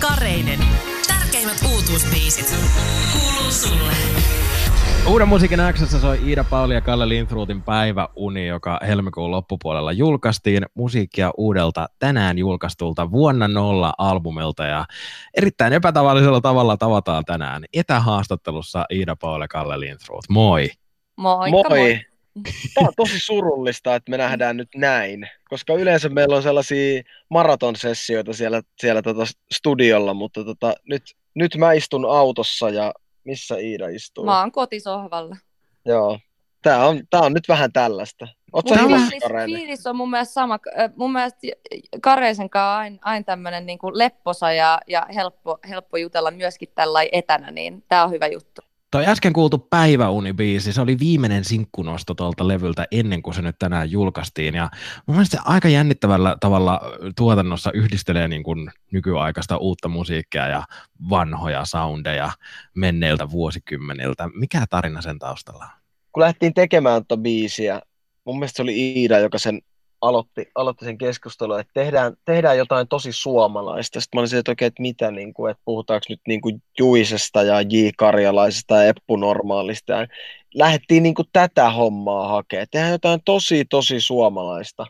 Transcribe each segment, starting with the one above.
Kareinen. Tärkeimmät uutuusbiisit. Kuuluu sulle. Uuden musiikin Xssä soi Iida Pauli ja Kalle Linthruutin Päiväuni, joka helmikuun loppupuolella julkaistiin musiikkia uudelta tänään julkaistulta vuonna nolla albumilta ja erittäin epätavallisella tavalla tavataan tänään etähaastattelussa Iida Pauli ja Kalle Linthruut. Moi! Moikka, moi! moi. Tämä on tosi surullista, että me nähdään nyt näin, koska yleensä meillä on sellaisia maratonsessioita siellä, siellä tota studiolla, mutta tota, nyt, nyt mä istun autossa ja missä Iida istuu? Mä oon kotisohvalla. Joo. Tää on, tää on nyt vähän tällaista. Oot sä fiilis on mun mielestä sama. Mun mielestä Kareisen kanssa aina ain tämmönen niin lepposa ja, ja helppo, helppo jutella myöskin tällä etänä, niin tää on hyvä juttu. Toi äsken kuultu Päiväunibiisi, se oli viimeinen sinkkunosto tuolta levyltä ennen kuin se nyt tänään julkaistiin. Ja mun mielestä se aika jännittävällä tavalla tuotannossa yhdistelee niin kuin nykyaikaista uutta musiikkia ja vanhoja soundeja menneiltä vuosikymmeniltä. Mikä tarina sen taustalla on? Kun lähdettiin tekemään tuota biisiä, mun mielestä se oli Iida, joka sen aloitti, aloitti sen keskustelun, että tehdään, tehdään jotain tosi suomalaista. Sitten mä olin että, oikein, että mitä, niin kuin, että puhutaanko nyt niin kuin Juisesta ja J. Karjalaisesta ja Eppu Normaalista. Ja lähdettiin niin kuin tätä hommaa hakemaan. Tehdään jotain tosi, tosi suomalaista.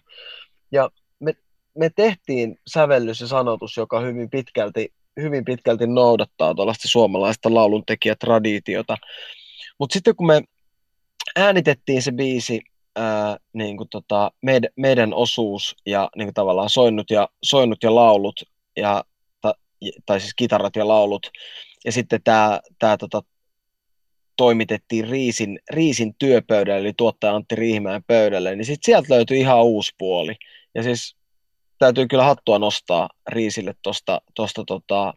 Ja me, me tehtiin sävellys ja sanotus, joka hyvin pitkälti, hyvin pitkälti noudattaa tuollaista suomalaista lauluntekijätraditiota. Mutta sitten kun me äänitettiin se biisi niin kuin tota, meid, meidän osuus ja niin kuin tavallaan soinnut ja, soinnut ja laulut, ja, ta, tai siis kitarat ja laulut, ja sitten tämä, tämä tota, toimitettiin Riisin, Riisin työpöydälle, eli tuottaja Antti Riihimäen pöydälle, niin sitten sieltä löytyi ihan uusi puoli. Ja siis täytyy kyllä hattua nostaa Riisille tuosta, tosta, tota,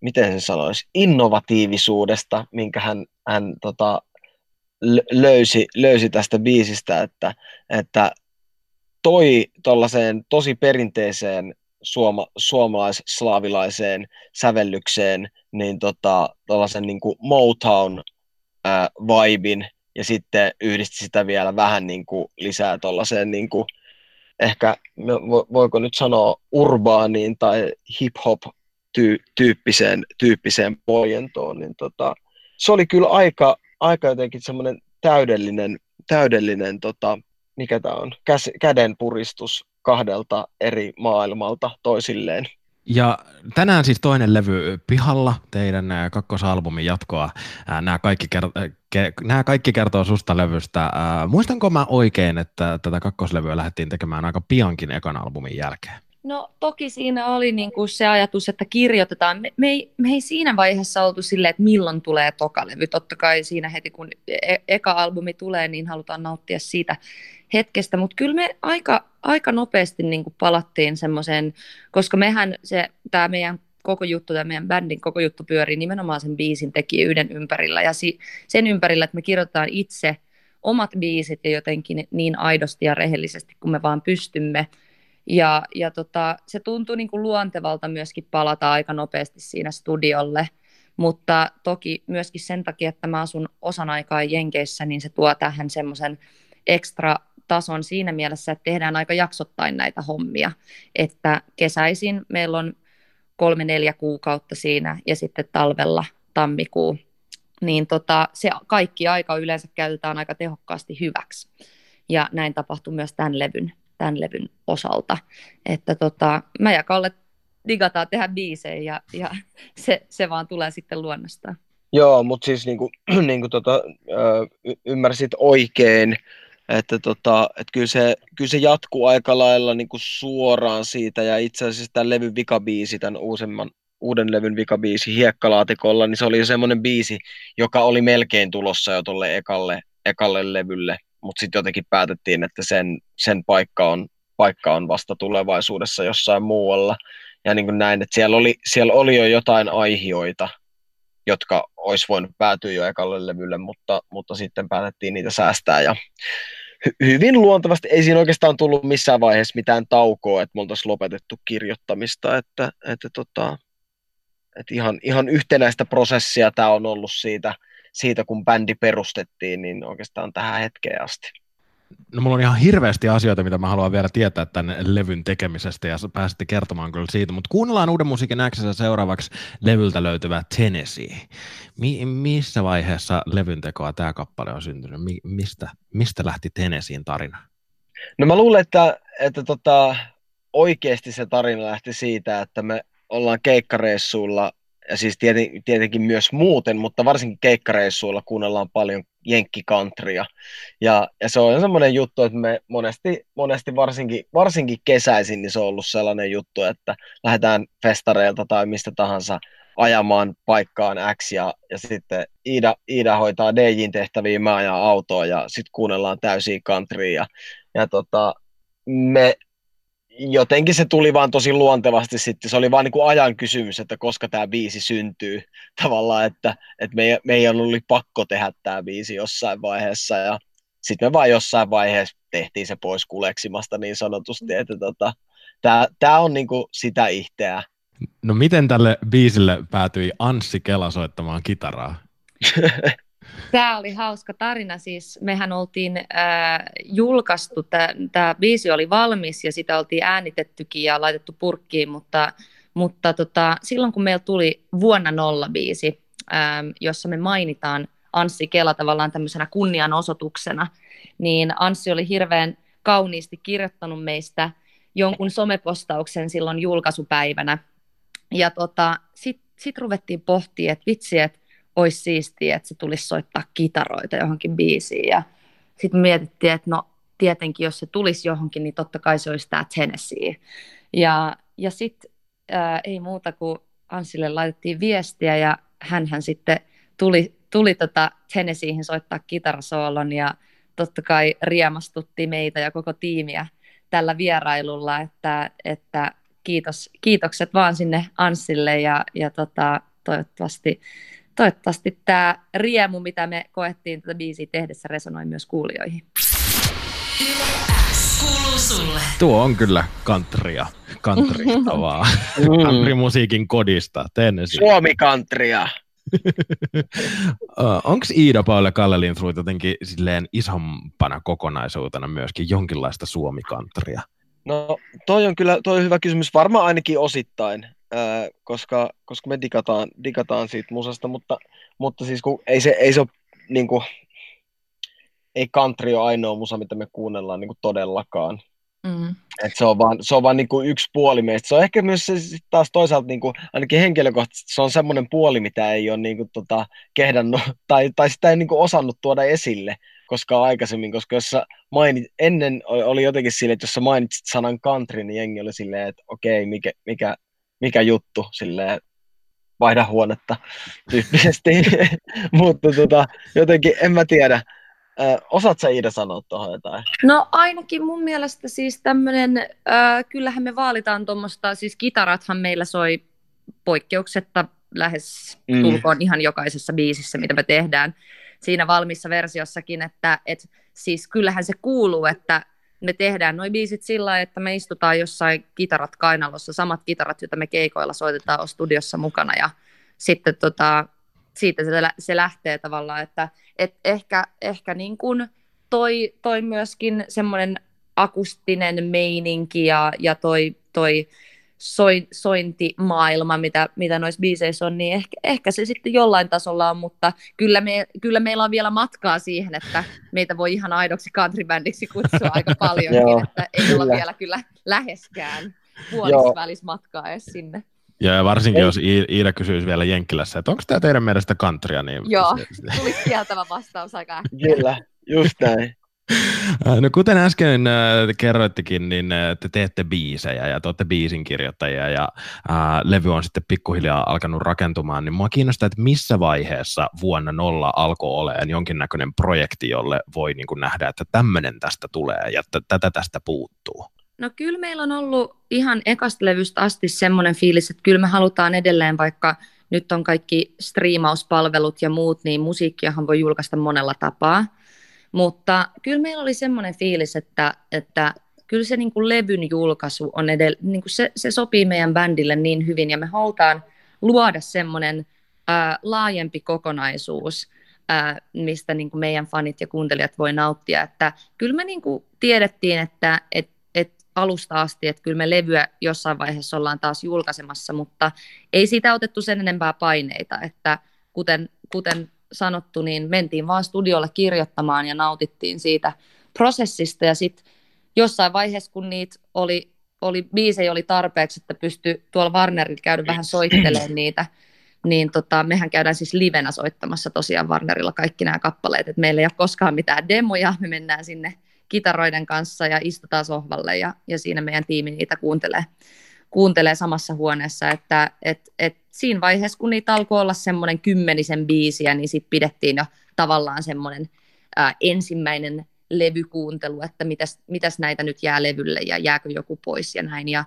miten sen sanoisi, innovatiivisuudesta, minkä hän, hän tota, löysi, löysi tästä biisistä, että, että toi tuollaiseen tosi perinteiseen suoma, suomalais-slaavilaiseen sävellykseen niin tota, tuollaisen niin Motown ää, vibin ja sitten yhdisti sitä vielä vähän niin kuin lisää tuollaiseen niin kuin, ehkä voiko nyt sanoa urbaaniin tai hip-hop tyyppiseen, tyyppiseen pojentoon, niin tota, se oli kyllä aika, aika jotenkin semmoinen täydellinen, täydellinen tota, mikä tämä on, käs, kädenpuristus kahdelta eri maailmalta toisilleen. Ja tänään siis toinen levy pihalla, teidän kakkosalbumin jatkoa. Nämä kaikki, kert- nämä kaikki kertoo susta levystä. Muistanko mä oikein, että tätä kakkoslevyä lähdettiin tekemään aika piankin ekan albumin jälkeen? No toki siinä oli niin kuin se ajatus, että kirjoitetaan. Me, me, ei, me ei siinä vaiheessa oltu silleen, että milloin tulee tokalevy. Totta kai siinä heti kun e- eka albumi tulee, niin halutaan nauttia siitä hetkestä. Mutta kyllä me aika, aika nopeasti niin kuin palattiin semmoiseen, koska mehän se, tämä meidän koko juttu, tämä meidän bändin koko juttu pyörii nimenomaan sen biisin tekijyyden ympärillä. Ja si, sen ympärillä, että me kirjoitetaan itse omat biisit ja jotenkin niin aidosti ja rehellisesti kuin me vaan pystymme – ja, ja tota, se tuntui niin kuin luontevalta myöskin palata aika nopeasti siinä studiolle, mutta toki myöskin sen takia, että mä asun osan aikaa Jenkeissä, niin se tuo tähän semmoisen ekstra tason siinä mielessä, että tehdään aika jaksottain näitä hommia, että kesäisin meillä on kolme neljä kuukautta siinä ja sitten talvella tammikuu, niin tota, se kaikki aika yleensä käytetään aika tehokkaasti hyväksi. Ja näin tapahtui myös tämän levyn tämän levyn osalta. Että tota, mä ja Kalle digataan tehdä biisejä ja, ja se, se vaan tulee sitten luonnostaan. Joo, mutta siis niin kuin, niin kuin tota, y- ymmärsit oikein, että tota, et kyllä, se, kyllä se jatkuu aika lailla niin kuin suoraan siitä, ja itse asiassa tämän levyn vikabiisi, tämän uusimman, uuden levyn vikabiisi Hiekkalaatikolla, niin se oli semmoinen biisi, joka oli melkein tulossa jo tuolle ekalle, ekalle levylle, mutta sitten jotenkin päätettiin, että sen, sen paikka, on, paikka on vasta tulevaisuudessa jossain muualla. Ja niin kuin näin, että siellä oli, siellä oli jo jotain aihioita, jotka olisi voinut päätyä jo ekalle levylle, mutta, mutta sitten päätettiin niitä säästää. Ja hy- hyvin luontevasti, ei siinä oikeastaan tullut missään vaiheessa mitään taukoa, että me oltaisiin lopetettu kirjoittamista, että, että, tota, että ihan, ihan yhtenäistä prosessia tämä on ollut siitä – siitä, kun bändi perustettiin, niin oikeastaan tähän hetkeen asti. No mulla on ihan hirveästi asioita, mitä mä haluan vielä tietää tämän levyn tekemisestä ja pääsitte kertomaan kyllä siitä, mutta kuunnellaan Uuden musiikin Xssä seuraavaksi levyltä löytyvä Tennessee. Mi- missä vaiheessa levyn tekoa tämä kappale on syntynyt? Mi- mistä, mistä lähti Tennesseein tarina? No mä luulen, että, että tota, oikeasti se tarina lähti siitä, että me ollaan keikkareissuilla ja siis tieten, tietenkin myös muuten, mutta varsinkin keikkareissuilla kuunnellaan paljon jenkkikantria. Ja, ja se on semmoinen juttu, että me monesti, monesti varsinkin, varsinkin kesäisin, niin se on ollut sellainen juttu, että lähdetään festareilta tai mistä tahansa ajamaan paikkaan X ja, ja sitten Iida, Iida hoitaa DJin tehtäviä, mä ajan autoa ja sitten kuunnellaan täysiä countrya ja, ja tota, me jotenkin se tuli vaan tosi luontevasti sitten. Se oli vaan niin kuin ajan kysymys, että koska tämä biisi syntyy tavallaan, että, että me, meidän oli pakko tehdä tämä biisi jossain vaiheessa ja sitten me vaan jossain vaiheessa tehtiin se pois kuleksimasta niin sanotusti, että tota, tämä on niin kuin sitä ihteää. No miten tälle biisille päätyi Anssi Kela soittamaan kitaraa? Tämä oli hauska tarina. Siis mehän oltiin äh, julkaistu, tämä biisi oli valmis ja sitä oltiin äänitettykin ja laitettu purkkiin, mutta, mutta tota, silloin kun meillä tuli vuonna nolla biisi, äh, jossa me mainitaan Anssi Kela tavallaan tämmöisenä kunnianosoituksena, niin Anssi oli hirveän kauniisti kirjoittanut meistä jonkun somepostauksen silloin julkaisupäivänä. Ja tota, sitten sit ruvettiin pohtimaan, että vitsi, että olisi siistiä, että se tulisi soittaa kitaroita johonkin biisiin. Ja sitten mietittiin, että no tietenkin jos se tulisi johonkin, niin totta kai se olisi tämä Tennessee. Ja, ja sitten ei muuta kuin Ansille laitettiin viestiä ja hän sitten tuli, tuli tota Tennesseeihin soittaa kitarasoolon ja totta kai riemastutti meitä ja koko tiimiä tällä vierailulla, että, että kiitos, kiitokset vaan sinne Ansille ja, ja tota, toivottavasti toivottavasti tämä riemu, mitä me koettiin tätä biisiä tehdessä, resonoi myös kuulijoihin. Tuo on kyllä kantria, kantristavaa. mm. musiikin kodista, Tennessee. Suomi-kantria. Onko Iida Paula Kalle Lindfruit jotenkin silleen isompana kokonaisuutena myöskin jonkinlaista suomikantria? No toi on kyllä toi on hyvä kysymys, varmaan ainakin osittain koska, koska me digataan, digataan siitä musasta, mutta, mutta siis kun ei se, ei se ole niin kuin, ei country ole ainoa musa, mitä me kuunnellaan niin kuin todellakaan. Mm. Et se on vaan, se on vaan niin kuin yksi puoli meistä. Se on ehkä myös se sit taas toisaalta, niin kuin, ainakin henkilökohtaisesti, se on semmoinen puoli, mitä ei ole niin kuin, tota, kehdannut, tai, tai sitä ei niin kuin, osannut tuoda esille koskaan aikaisemmin, koska jos sä mainit, ennen oli jotenkin sille, että jos sä mainitsit sanan country, niin jengi oli silleen, että okei, mikä, mikä, mikä juttu, silleen vaihda huonetta tyyppisesti, mutta tota, jotenkin en mä tiedä, Ö, osaat sä Iida sanoa tuohon jotain? No ainakin mun mielestä siis tämmöinen, äh, kyllähän me vaalitaan tuommoista, siis kitarathan meillä soi poikkeuksetta lähes mm. tulkoon ihan jokaisessa biisissä, mitä me tehdään siinä valmissa versiossakin, että et, siis kyllähän se kuuluu, että me tehdään. Noin biisit sillä että me istutaan jossain kitarat kainalossa, samat kitarat, joita me keikoilla soitetaan, on studiossa mukana. Ja sitten tota, siitä se, se lähtee tavallaan, että et ehkä, ehkä niin kuin toi, toi myöskin semmoinen akustinen meininki ja, ja toi, toi soin, sointimaailma, mitä, mitä noissa biiseissä on, niin ehkä, ehkä se sitten jollain tasolla on, mutta kyllä, me, kyllä meillä on vielä matkaa siihen, että meitä voi ihan aidoksi countrybändiksi kutsua aika paljon, että ei olla vielä kyllä läheskään puolisvälismatkaa edes sinne. Ja varsinkin, jos Iida kysyisi vielä Jenkkilässä, että onko tämä teidän mielestä countrya, niin... Joo, tuli kieltävä vastaus aika Kyllä, just näin. Äh, no kuten äsken äh, kerroittekin, niin äh, te teette biisejä ja te olette biisinkirjoittajia ja äh, levy on sitten pikkuhiljaa alkanut rakentumaan, niin mua kiinnostaa, että missä vaiheessa vuonna nolla alkoi olemaan jonkinnäköinen projekti, jolle voi niin kuin nähdä, että tämmöinen tästä tulee ja t- tätä tästä puuttuu. No kyllä meillä on ollut ihan ekasta levystä asti semmoinen fiilis, että kyllä me halutaan edelleen, vaikka nyt on kaikki striimauspalvelut ja muut, niin musiikkiahan voi julkaista monella tapaa. Mutta kyllä meillä oli semmoinen fiilis, että, että kyllä se niin kuin levyn julkaisu on edellä, niin kuin se, se sopii meidän bändille niin hyvin ja me halutaan luoda semmoinen ää, laajempi kokonaisuus ää, mistä niin kuin meidän fanit ja kuuntelijat voi nauttia. Että kyllä me niin kuin tiedettiin, että et, et alusta asti, että kyllä me levyä jossain vaiheessa ollaan taas julkaisemassa, mutta ei siitä otettu sen enempää paineita, että kuten, kuten sanottu, niin mentiin vaan studiolle kirjoittamaan ja nautittiin siitä prosessista. Ja sitten jossain vaiheessa, kun niitä oli, oli biisejä oli tarpeeksi, että pystyi tuolla Warnerilla käydä vähän soittelemaan niitä, niin tota, mehän käydään siis livenä soittamassa tosiaan Warnerilla kaikki nämä kappaleet, että meillä ei ole koskaan mitään demoja, me mennään sinne kitaroiden kanssa ja istutaan sohvalle ja, ja siinä meidän tiimi niitä kuuntelee, kuuntelee samassa huoneessa, että et, et siinä vaiheessa, kun niitä alkoi olla semmoinen kymmenisen biisiä, niin sitten pidettiin jo tavallaan semmoinen ensimmäinen levykuuntelu, että mitäs, mitäs näitä nyt jää levylle ja jääkö joku pois ja näin. Ja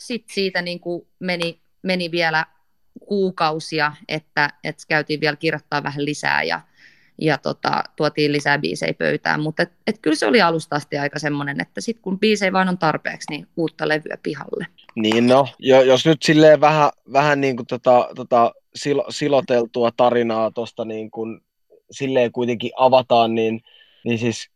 sitten siitä niin kuin meni, meni vielä kuukausia, että, että käytiin vielä kirjoittaa vähän lisää ja, ja tota, tuotiin lisää biisejä pöytään, mutta et, et kyllä se oli alusta asti aika semmoinen, että sitten kun biisejä vaan on tarpeeksi, niin uutta levyä pihalle. Niin no, jos nyt silleen vähän, vähän niin kuin tota, tota silo, siloteltua tarinaa tuosta niin kuin silleen kuitenkin avataan, niin, niin siis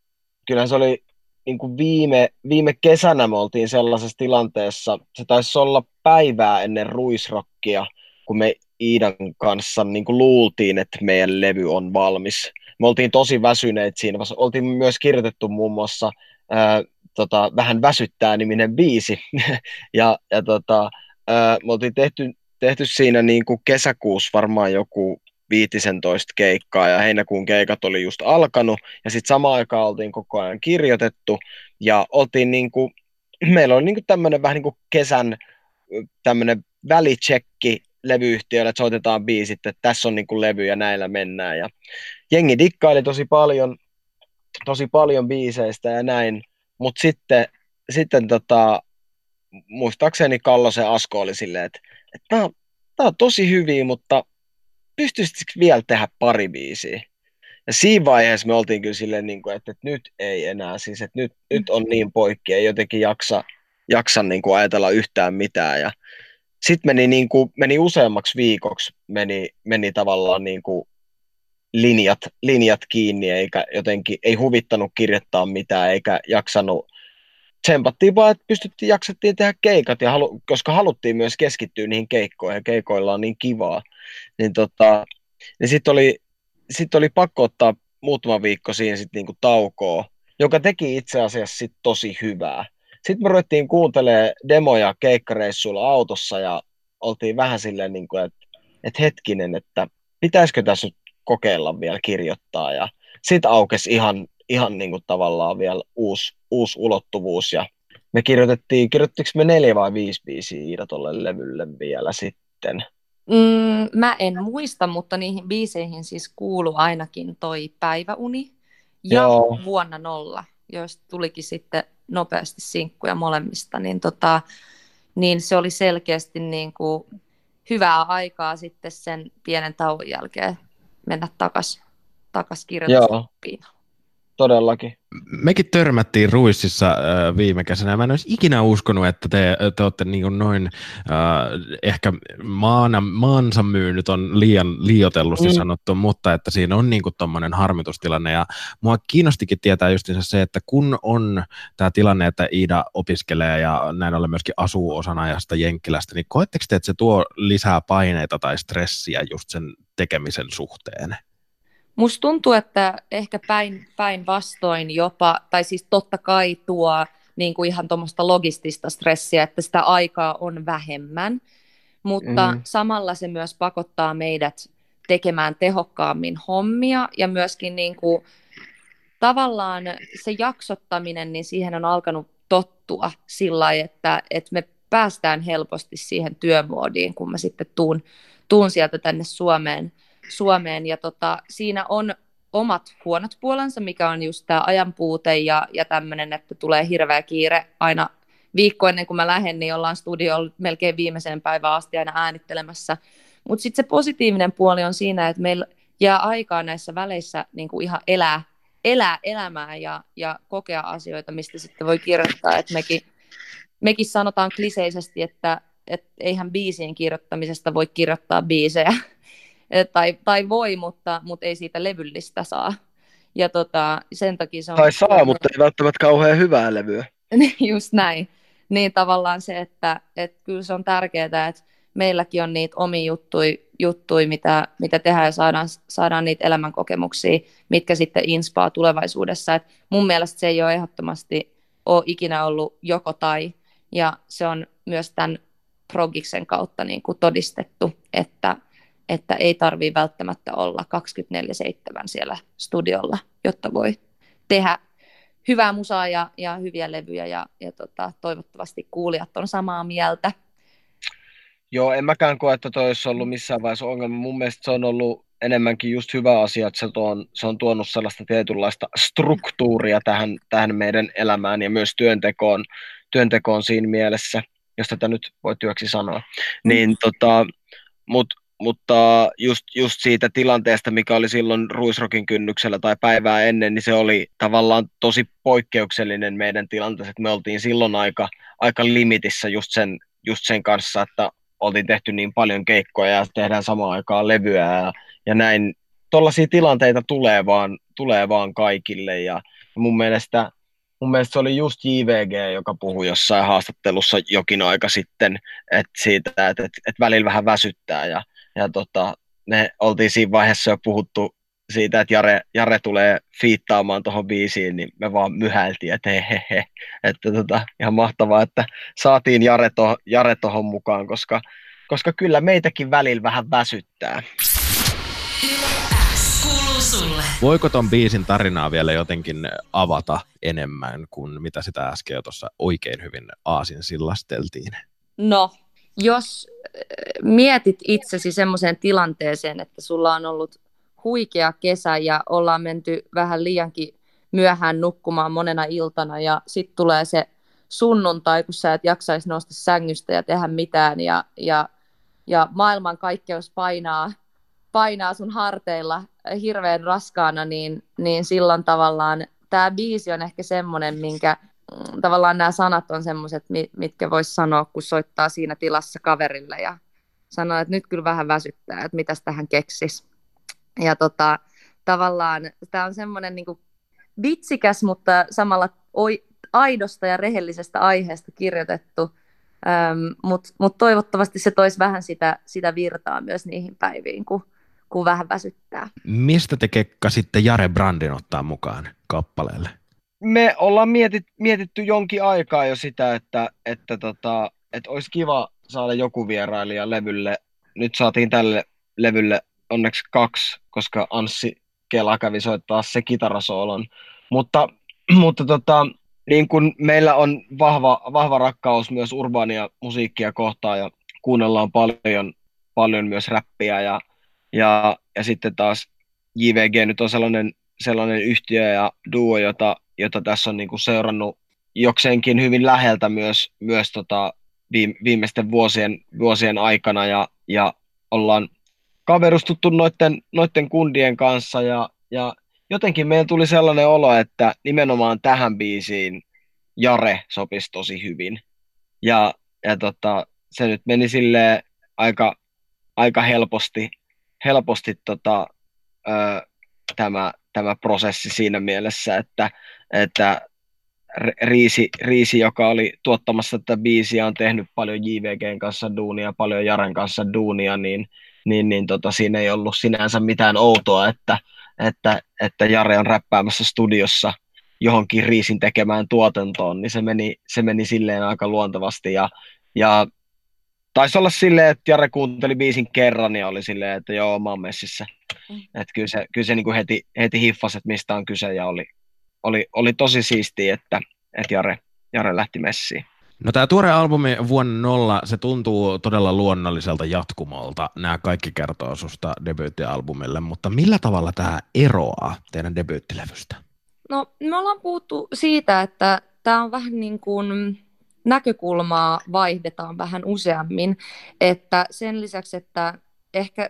kyllähän se oli niin kuin viime, viime kesänä me oltiin sellaisessa tilanteessa, se taisi olla päivää ennen ruisrokkia, kun me Iidan kanssa niin kuin luultiin, että meidän levy on valmis. Me oltiin tosi väsyneet siinä, oltiin myös kirjoitettu muun muassa ää, tota, vähän väsyttää niminen biisi. ja ja tota, ää, me oltiin tehty, tehty siinä niin kuin kesäkuussa varmaan joku 15 keikkaa ja heinäkuun keikat oli just alkanut ja sitten samaan aikaan oltiin koko ajan kirjoitettu ja oltiin niin kuin, meillä oli niin kuin tämmöinen vähän niin kuin kesän tämmöinen välitsekki levyyhtiölle, että soitetaan biisit, että tässä on niin kuin levy ja näillä mennään. Ja jengi dikkaili tosi paljon, tosi paljon biiseistä ja näin, mutta sitten, sitten tota, muistaakseni Kallosen Asko oli silleen, että, että tämä, tämä on tosi hyviä, mutta pystyisikö vielä tehdä pari biisiä? Ja siinä vaiheessa me oltiin kyllä silleen, niin kuin, että, että nyt ei enää, siis että nyt, nyt on niin poikki, ei jotenkin jaksa, jaksa niin kuin ajatella yhtään mitään. Ja sitten meni, niin kuin, meni useammaksi viikoksi, meni, meni tavallaan niin kuin linjat, linjat kiinni, eikä jotenkin, ei huvittanut kirjoittaa mitään, eikä jaksanut, tsempattiin vaan, että pystyttiin, jaksettiin tehdä keikat, ja halu, koska haluttiin myös keskittyä niihin keikkoihin, ja keikoilla on niin kivaa, niin, tota, niin sitten oli, sit oli pakko ottaa muutama viikko siinä sitten niinku taukoa, joka teki itse asiassa sit tosi hyvää. Sitten me ruvettiin kuuntelemaan demoja keikkareissuilla autossa ja oltiin vähän silleen, niin kuin, että, että hetkinen, että pitäisikö tässä nyt kokeilla vielä kirjoittaa. Ja sitten aukesi ihan, ihan niin kuin tavallaan vielä uusi, uusi ulottuvuus. Ja me kirjoitettiin, kirjoittiko me neljä vai viisi biisiä Iida tuolle levylle vielä sitten? Mm, mä en muista, mutta niihin biiseihin siis kuuluu ainakin toi Päiväuni ja Joo. Vuonna nolla, joista tulikin sitten nopeasti sinkkuja molemmista, niin, tota, niin se oli selkeästi niin kuin hyvää aikaa sitten sen pienen tauon jälkeen mennä takaisin takas kirjoitusopiin todellakin. Mekin törmättiin Ruississa äh, viime kesänä. Mä en olisi ikinä uskonut, että te, te olette niin noin äh, ehkä maana, maansa myynyt on liian liiotellusti mm. sanottu, mutta että siinä on niin tuommoinen harmitustilanne. Ja mua kiinnostikin tietää just se, että kun on tämä tilanne, että Iida opiskelee ja näin ollen myöskin asuu osana ajasta Jenkkilästä, niin koetteko te, että se tuo lisää paineita tai stressiä just sen tekemisen suhteen? Musta tuntuu, että ehkä päin, päin vastoin jopa, tai siis totta kai tuo niin kuin ihan tuommoista logistista stressiä, että sitä aikaa on vähemmän, mutta mm. samalla se myös pakottaa meidät tekemään tehokkaammin hommia ja myöskin niin kuin, tavallaan se jaksottaminen, niin siihen on alkanut tottua sillä lailla, että, että me päästään helposti siihen työmoodiin, kun mä sitten tuun, tuun sieltä tänne Suomeen – Suomeen ja tota, siinä on omat huonot puolensa, mikä on just tämä ajanpuute ja, ja tämmöinen, että tulee hirveä kiire aina viikko ennen kuin mä lähden, niin ollaan studiolla melkein viimeiseen päivään asti aina äänittelemässä. Mutta sitten se positiivinen puoli on siinä, että meillä jää aikaa näissä väleissä niin kuin ihan elää, elää elämää ja, ja kokea asioita, mistä sitten voi kirjoittaa. Et mekin, mekin sanotaan kliseisesti, että et eihän biisien kirjoittamisesta voi kirjoittaa biisejä, tai, tai voi, mutta, mutta ei siitä levyllistä saa. Ja tota, sen takia se on... Tai saa, mutta ei välttämättä kauhean hyvää levyä. Just näin. Niin tavallaan se, että, että kyllä se on tärkeää, että meilläkin on niitä omia juttuja, juttui, mitä, mitä tehdään ja saadaan, saadaan niitä elämänkokemuksia, mitkä sitten inspaa tulevaisuudessa. Et mun mielestä se ei ole ehdottomasti ole ikinä ollut joko tai, ja se on myös tämän progiksen kautta niin kuin todistettu, että, että ei tarvitse välttämättä olla 24-7 siellä studiolla, jotta voi tehdä hyvää musaa ja, ja hyviä levyjä ja, ja tota, toivottavasti kuulijat on samaa mieltä. Joo, en mäkään koe, että toi olisi ollut missään vaiheessa ongelma. Mun mielestä se on ollut enemmänkin just hyvä asia, että se on, se on tuonut sellaista tietynlaista struktuuria tähän, tähän meidän elämään ja myös työntekoon, työntekoon siinä mielessä, jos tätä nyt voi työksi sanoa. Niin, tota, mut, mutta just, just siitä tilanteesta, mikä oli silloin Ruisrokin kynnyksellä tai päivää ennen, niin se oli tavallaan tosi poikkeuksellinen meidän tilanteessa, että me oltiin silloin aika, aika limitissä just sen, just sen kanssa, että oltiin tehty niin paljon keikkoja ja tehdään samaan aikaan levyä ja, ja näin. Tuollaisia tilanteita tulee vaan, tulee vaan kaikille ja mun mielestä, mun mielestä se oli just JVG, joka puhui jossain haastattelussa jokin aika sitten, että siitä, että, että, että välillä vähän väsyttää ja, ja tota, me oltiin siinä vaiheessa jo puhuttu siitä, että Jare, Jare tulee fiittaamaan tuohon biisiin, niin me vaan myhältiin, että he, he, he. Että tota, ihan mahtavaa, että saatiin Jare, to, Jare tohon mukaan, koska, koska kyllä meitäkin välillä vähän väsyttää. Voiko ton biisin tarinaa vielä jotenkin avata enemmän kuin mitä sitä äsken jo tuossa oikein hyvin aasin sillasteltiin? No, jos äh, mietit itsesi semmoiseen tilanteeseen, että sulla on ollut huikea kesä ja ollaan menty vähän liiankin myöhään nukkumaan monena iltana ja sitten tulee se sunnuntai, kun sä et jaksaisi nousta sängystä ja tehdä mitään ja, ja, ja maailman kaikkeus painaa, painaa sun harteilla hirveän raskaana, niin, niin silloin tavallaan tämä biisi on ehkä semmoinen, minkä tavallaan nämä sanat on semmoiset, mitkä voisi sanoa, kun soittaa siinä tilassa kaverille ja sanoo, että nyt kyllä vähän väsyttää, että mitäs tähän keksis. Ja tota, tavallaan tämä on semmoinen niin vitsikäs, mutta samalla oi, aidosta ja rehellisestä aiheesta kirjoitettu, ähm, mutta mut toivottavasti se toisi vähän sitä, sitä virtaa myös niihin päiviin, kun, kun vähän väsyttää. Mistä te kekka sitten Jare Brandin ottaa mukaan kappaleelle? Me ollaan mietit, mietitty jonkin aikaa jo sitä, että, että, tota, että olisi kiva saada joku vierailija levylle. Nyt saatiin tälle levylle onneksi kaksi, koska Anssi Kela kävi soittaa se kitarasoolon. Mutta, mutta tota, niin kun meillä on vahva, vahva rakkaus myös urbaania musiikkia kohtaan ja kuunnellaan paljon, paljon myös räppiä ja, ja, ja sitten taas JVG nyt on sellainen, sellainen yhtiö ja duo, jota, jota tässä on niin kuin seurannut jokseenkin hyvin läheltä myös, myös tota viimeisten vuosien, vuosien aikana ja, ja ollaan kaverustuttu noiden, noiden kundien kanssa ja, ja jotenkin meillä tuli sellainen olo, että nimenomaan tähän biisiin Jare sopisi tosi hyvin. Ja, ja tota, se nyt meni sille aika, aika helposti, helposti tota, ö, tämä, tämä prosessi siinä mielessä, että, että Riisi, Riisi, joka oli tuottamassa tätä biisiä, on tehnyt paljon JVGn kanssa duunia, paljon Jaren kanssa duunia, niin, niin, niin tota, siinä ei ollut sinänsä mitään outoa, että, että, että Jare on räppäämässä studiossa johonkin Riisin tekemään tuotantoon, niin se meni, se meni silleen aika luontevasti ja, ja taisi olla silleen, että Jare kuunteli biisin kerran ja oli silleen, että joo, mä oon messissä. Mm. Että kyllä se, kyllä se niin kuin heti, heti hiffasi, että mistä on kyse ja oli, oli, oli tosi siistiä, että, että Jare, Jare lähti messiin. No tämä tuore albumi vuonna nolla, se tuntuu todella luonnolliselta jatkumolta. Nämä kaikki kertoo susta debyyttialbumille, mutta millä tavalla tämä eroaa teidän debyyttilevystä? No me ollaan puhuttu siitä, että tämä on vähän niin kuin näkökulmaa vaihdetaan vähän useammin, että sen lisäksi, että ehkä,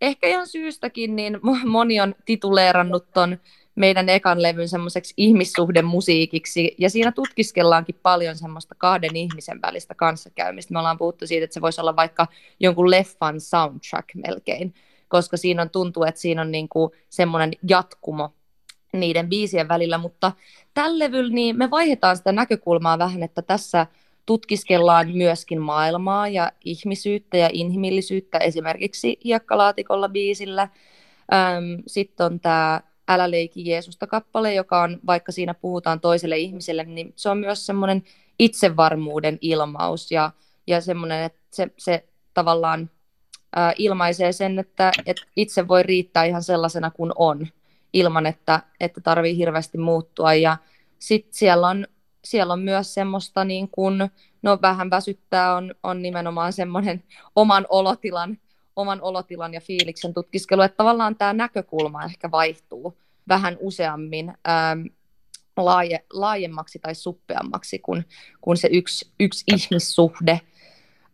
ehkä ihan syystäkin, niin moni on tituleerannut ton meidän ekan levyn semmoiseksi ihmissuhdemusiikiksi, ja siinä tutkiskellaankin paljon semmoista kahden ihmisen välistä kanssakäymistä. Me ollaan puhuttu siitä, että se voisi olla vaikka jonkun leffan soundtrack melkein, koska siinä on tuntuu, että siinä on niin kuin semmoinen jatkumo niiden biisien välillä, mutta tällä levyllä niin me vaihdetaan sitä näkökulmaa vähän, että tässä tutkiskellaan myöskin maailmaa ja ihmisyyttä ja inhimillisyyttä esimerkiksi hiekkalaatikolla biisillä. Sitten on tämä Älä leiki Jeesusta kappale, joka on, vaikka siinä puhutaan toiselle ihmiselle, niin se on myös semmoinen itsevarmuuden ilmaus ja, ja semmoinen, että se, se tavallaan ää, ilmaisee sen, että, että itse voi riittää ihan sellaisena kuin on, ilman että, että tarvii hirveästi muuttua. Ja sitten siellä on, siellä on myös semmoista, niin kuin, no vähän väsyttää, on, on nimenomaan semmoinen oman olotilan, oman olotilan ja fiiliksen tutkiskelu, että tavallaan tämä näkökulma ehkä vaihtuu vähän useammin ähm, laaje, laajemmaksi tai suppeammaksi kuin, kuin se yksi, yksi ihmissuhde.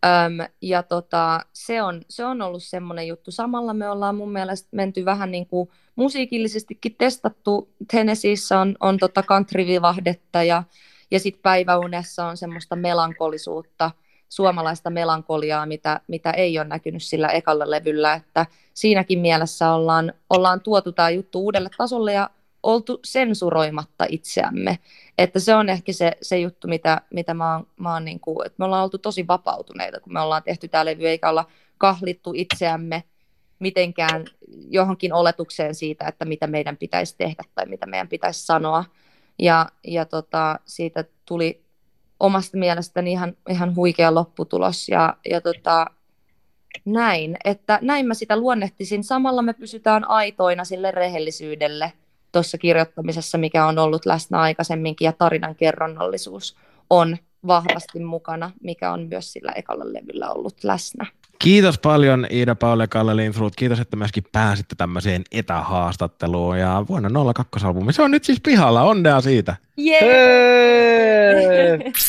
Öm, ja tota, se, on, se on ollut semmoinen juttu. Samalla me ollaan mun mielestä menty vähän niin kuin musiikillisestikin testattu. Tennesseeissä on, on tota country-vivahdetta ja, ja sitten päiväunessa on semmoista melankolisuutta, suomalaista melankoliaa, mitä, mitä ei ole näkynyt sillä ekalla levyllä. Että siinäkin mielessä ollaan, ollaan tuotu tämä juttu uudelle tasolle ja oltu sensuroimatta itseämme. Että se on ehkä se, se juttu, mitä, mitä mä oon, mä oon niin kuin, että me ollaan oltu tosi vapautuneita, kun me ollaan tehty tämä levy, eikä olla kahlittu itseämme mitenkään johonkin oletukseen siitä, että mitä meidän pitäisi tehdä tai mitä meidän pitäisi sanoa. Ja, ja tota, siitä tuli omasta mielestäni ihan, ihan huikea lopputulos. Ja, ja tota, näin, että näin mä sitä luonnehtisin. Samalla me pysytään aitoina sille rehellisyydelle – tuossa kirjoittamisessa, mikä on ollut läsnä aikaisemminkin, ja tarinan kerronnallisuus on vahvasti mukana, mikä on myös sillä ekalla levyllä ollut läsnä. Kiitos paljon Iida Pauli ja Kalle Lindfruut. Kiitos, että myöskin pääsitte tämmöiseen etähaastatteluun. Ja vuonna 02 albumi, se on nyt siis pihalla. Onnea siitä. Yeah.